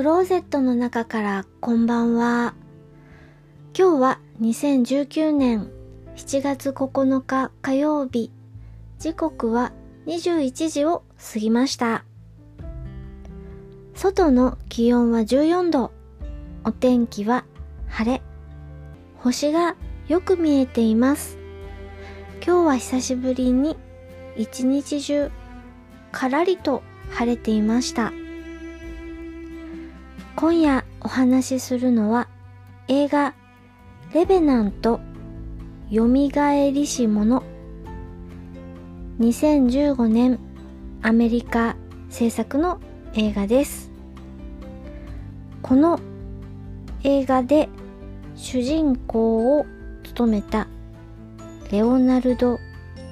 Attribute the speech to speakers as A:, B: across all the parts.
A: クローゼットの中からこんばんは。今日は2019年7月9日火曜日。時刻は21時を過ぎました。外の気温は14度。お天気は晴れ。星がよく見えています。今日は久しぶりに一日中からりと晴れていました。今夜お話しするのは映画レベナント蘇りし者2015年アメリカ制作の映画です。この映画で主人公を務めたレオナルド・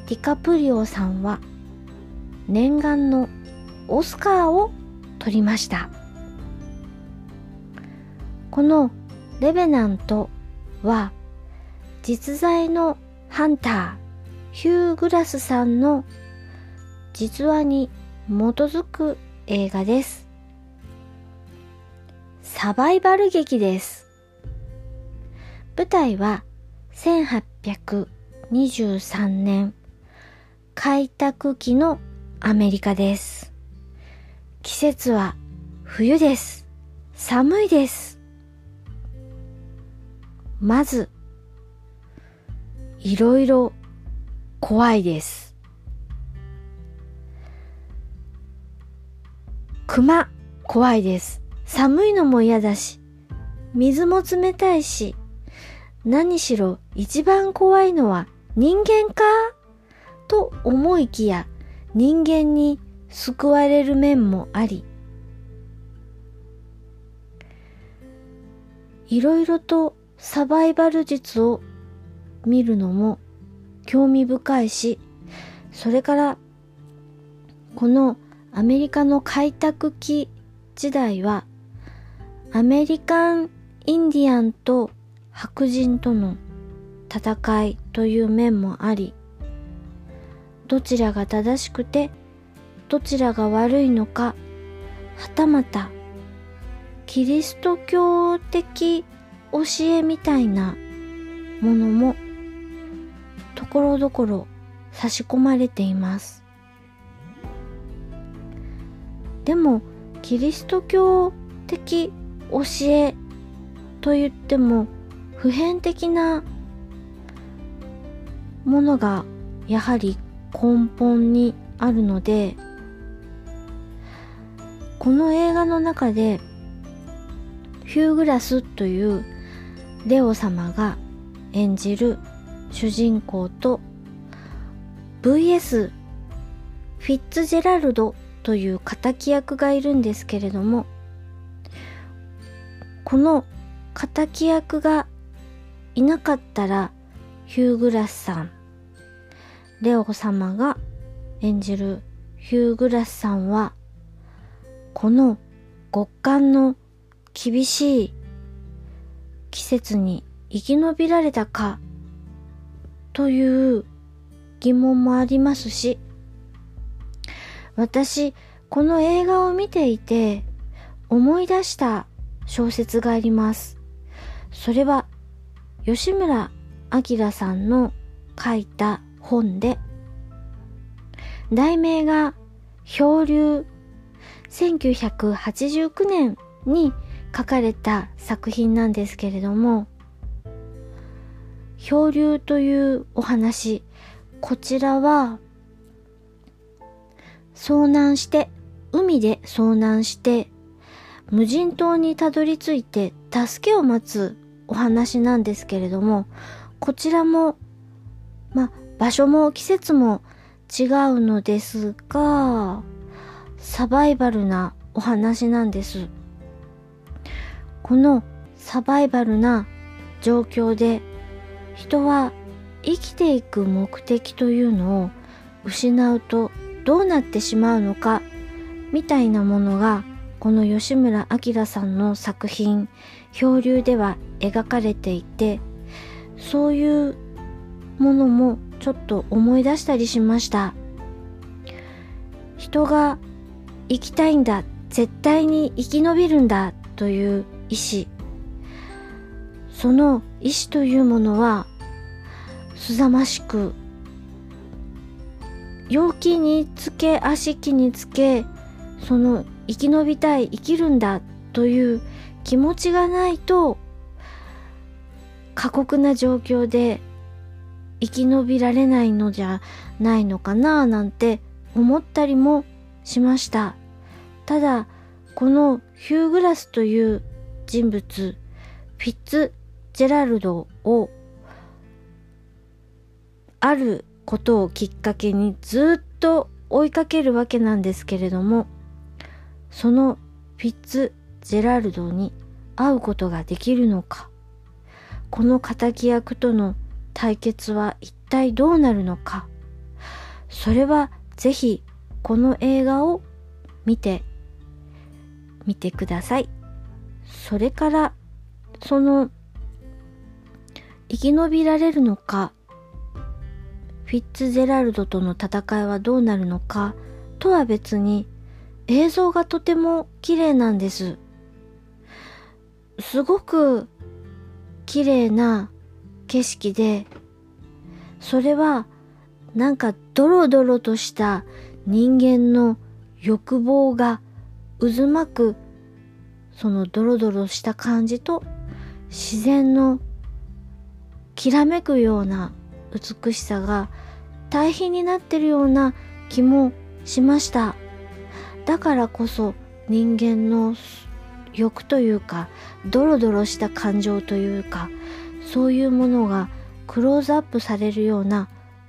A: ディカプリオさんは念願のオスカーを取りました。このレベナントは実在のハンターヒュー・グラスさんの実話に基づく映画です。サバイバル劇です。舞台は1823年開拓期のアメリカです。季節は冬です。寒いです。まず、いろいろ怖いです。熊、怖いです。寒いのも嫌だし、水も冷たいし、何しろ一番怖いのは人間か？と思いきや人間に救われる面もあり、いろいろとサバイバル術を見るのも興味深いし、それからこのアメリカの開拓期時代はアメリカンインディアンと白人との戦いという面もあり、どちらが正しくてどちらが悪いのか、はたまたキリスト教的教えみたいなものもところどころ差し込まれています。でもキリスト教的教えと言っても普遍的なものがやはり根本にあるのでこの映画の中でヒューグラスというレオ様が演じる主人公と VS フィッツジェラルドという敵役がいるんですけれどもこの敵役がいなかったらヒュー・グラスさんレオ様が演じるヒュー・グラスさんはこの極寒の厳しい季節に生き延びられたかという疑問もありますし、私、この映画を見ていて思い出した小説があります。それは吉村明さんの書いた本で、題名が漂流1989年に書かれた作品なんですけれども、漂流というお話、こちらは、遭難して、海で遭難して、無人島にたどり着いて助けを待つお話なんですけれども、こちらも、ま、場所も季節も違うのですが、サバイバルなお話なんです。このサバイバルな状況で人は生きていく目的というのを失うとどうなってしまうのかみたいなものがこの吉村明さんの作品「漂流」では描かれていてそういうものもちょっと思い出したりしました。人が生きたいんだ絶対に生き延びるんだという意志その意志というものはすざましく陽気につけ足気につけその生き延びたい生きるんだという気持ちがないと過酷な状況で生き延びられないのじゃないのかななんて思ったりもしました。ただこのヒュー・グラスという人物フィッツジェラルドをあることをきっかけにずっと追いかけるわけなんですけれどもそのフィッツジェラルドに会うことができるのか。この敵役との対決は一体どうなるのか。それはぜひこの映画を見てみてください。それからその生き延びられるのかフィッツジェラルドとの戦いはどうなるのかとは別に映像がとても綺麗なんです。すごく綺麗な景色で、それはなんかドロドロとした人間の欲望が渦巻くそのドロドロした感じと自然のきらめくような美しさが対比になってるような気もしました。だからこそ人間の欲というかドロドロした感情というかそういうものがクローズアップされるような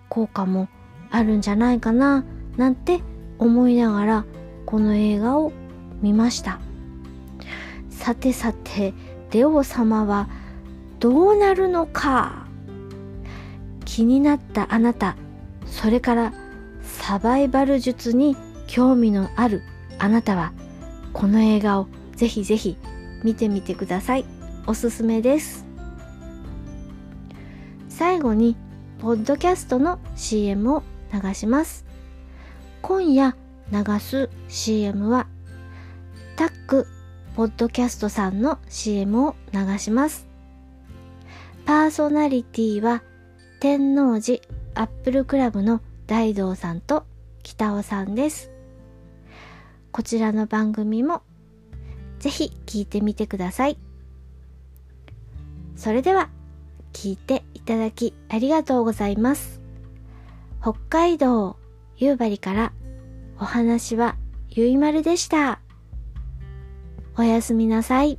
A: 効果もあるんじゃないかななんて思いながらこの映画を見ました。さてさてレオ様はどうなるのか？気になったあなたそれからサバイバル術に興味のあるあなたはこの映画をぜひぜひ見てみてください。おすすめです。最後にポッドキャストの CM を流します。今夜流す CM はタックポッドキャストさんの CM を流しますパーソナリティは天王寺アップルクラブの大道さんと北尾さんです。こちらの番組もぜひ聞いてみてください。それでは聞いていただきありがとうございます。北海道夕張からお話はゆいまるでした。おやすみなさい。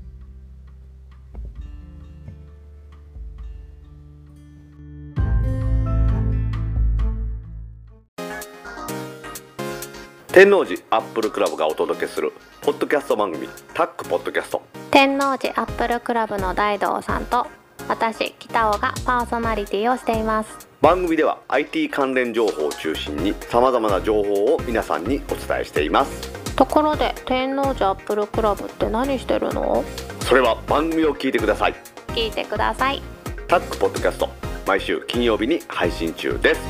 B: 天王寺アップルクラブがお届けするポッドキャスト番組タックポッドキャスト。
C: 天王寺アップルクラブの大道さんと私北尾がパーソナリティをしています。
B: 番組では IT 関連情報を中心にさまざまな情報を皆さんにお伝えしています
C: ところで天王寺アップルクラブって何してるの？
B: それは番組を聞いてください。
C: 聞いてください。
B: タックポッドキャスト毎週金曜日に配信中です